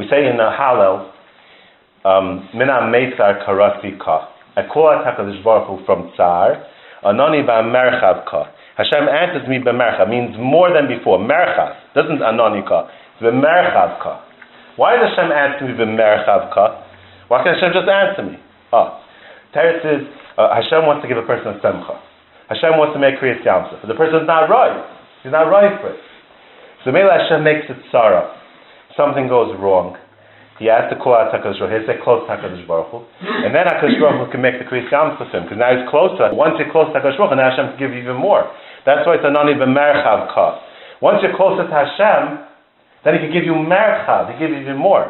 we say in the Hallel, um, Mina Meitzar Karasi Ka. I call out HaKadosh Baruch Hu from Tsar, Anoni Ba'merchav. Hashem answers me B'merchav, means more than before. Merchav, doesn't Anoni Ka. It's B'merchav Ka. Why does Hashem answer me B'merchav Ka? Why can't Hashem just answer me? Ah. Teretz is, uh, Hashem wants to give a person a semcha. Hashem wants to make Kriyas Yamsuf. But the person's not right. He's not right for it. So maybe Hashem makes it sorrow. Something goes wrong. He has to call out HaKadosh Baruch Hu. He has to close to HaKadosh Baruch Hu. And then HaKadosh Baruch Hu can make the Kriyas Yamsuf him. Because now he's close to. Once you're close to HaKadosh Baruch Hu, now Hashem can give you even more. That's why it's a nani b'merchav ka. Once you're closer to Hashem, then he can give you merchav. He can give you even more.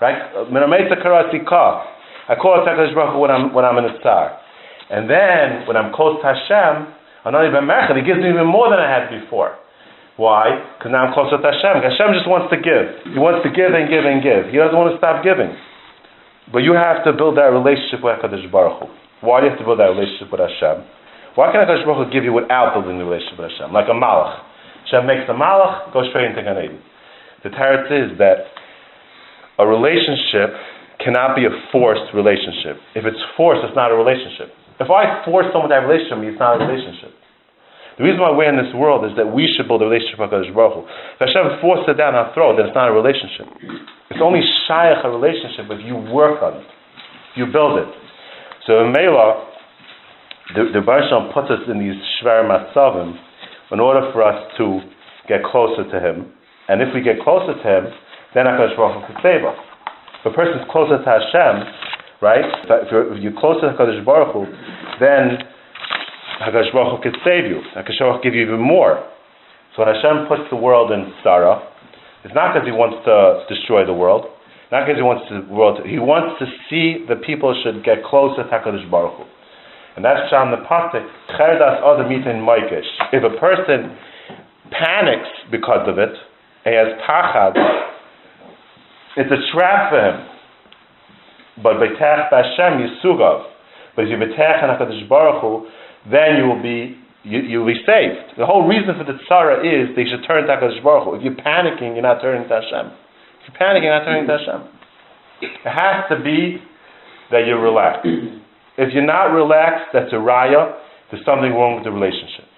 Right? Minameitza karasi ka. I call it HaKadosh Baruch Hu when I'm, when I'm in a tsar. And then, when I'm close to Hashem, Anani B'merchav, He gives me even more than I had before. Why? Because now I'm closer to Hashem. Hashem just wants to give. He wants to give and give and give. He doesn't want to stop giving. But you have to build that relationship with HaKadosh Baruch Hu. Why do you have to build that relationship with Hashem? Why can HaKadosh Baruch Hu give you without building the relationship with Hashem? Like a malach. Hashem makes a malach, goes straight into Gan Eden. The teretz is that a relationship cannot be a forced relationship. If it's forced, it's not a relationship. If I force someone to have a relationship with me, it's not a relationship. The reason why we're in this world is that we should build a relationship with HaKadosh Baruch Hu. If Hashem forced it down our throat, then it's not a relationship. It's only shaykh a relationship if you work on it, you build it. So in Mela, the, the Baruch puts us in these shver matzavim in order for us to get closer to Him. And if we get closer to Him, then HaKadosh Baruch Hu can save us. If a person's closer to Hashem, right? If you're, if you're closer to HaKadosh Baruch Hu, then HaKadosh Baruch Hu could save you. HaKadosh Baruch Hu give you even more. So when Hashem puts the world in tzara, it's not because He wants to destroy the world, not because He wants the world. To, he wants to see the people should get close to HaKadosh Baruch Hu. And that's Sham the Pasuk, Cherdas Odom Yitein Moikesh. If a person panics because of it, he has pachad, it's a trap for him. But Betech Bashem Yisugov. But if you Betech and HaKadosh Baruch Hu, then you will be you, you'll be saved. The whole reason for the tzara is they should turn to HaKadosh Baruch Hu. If you're panicking, you're not turning to Hashem. If you're panicking, you're not turning to Hashem. It has to be that you're relaxed. If you're not relaxed, that's a raya. There's something wrong with the relationship.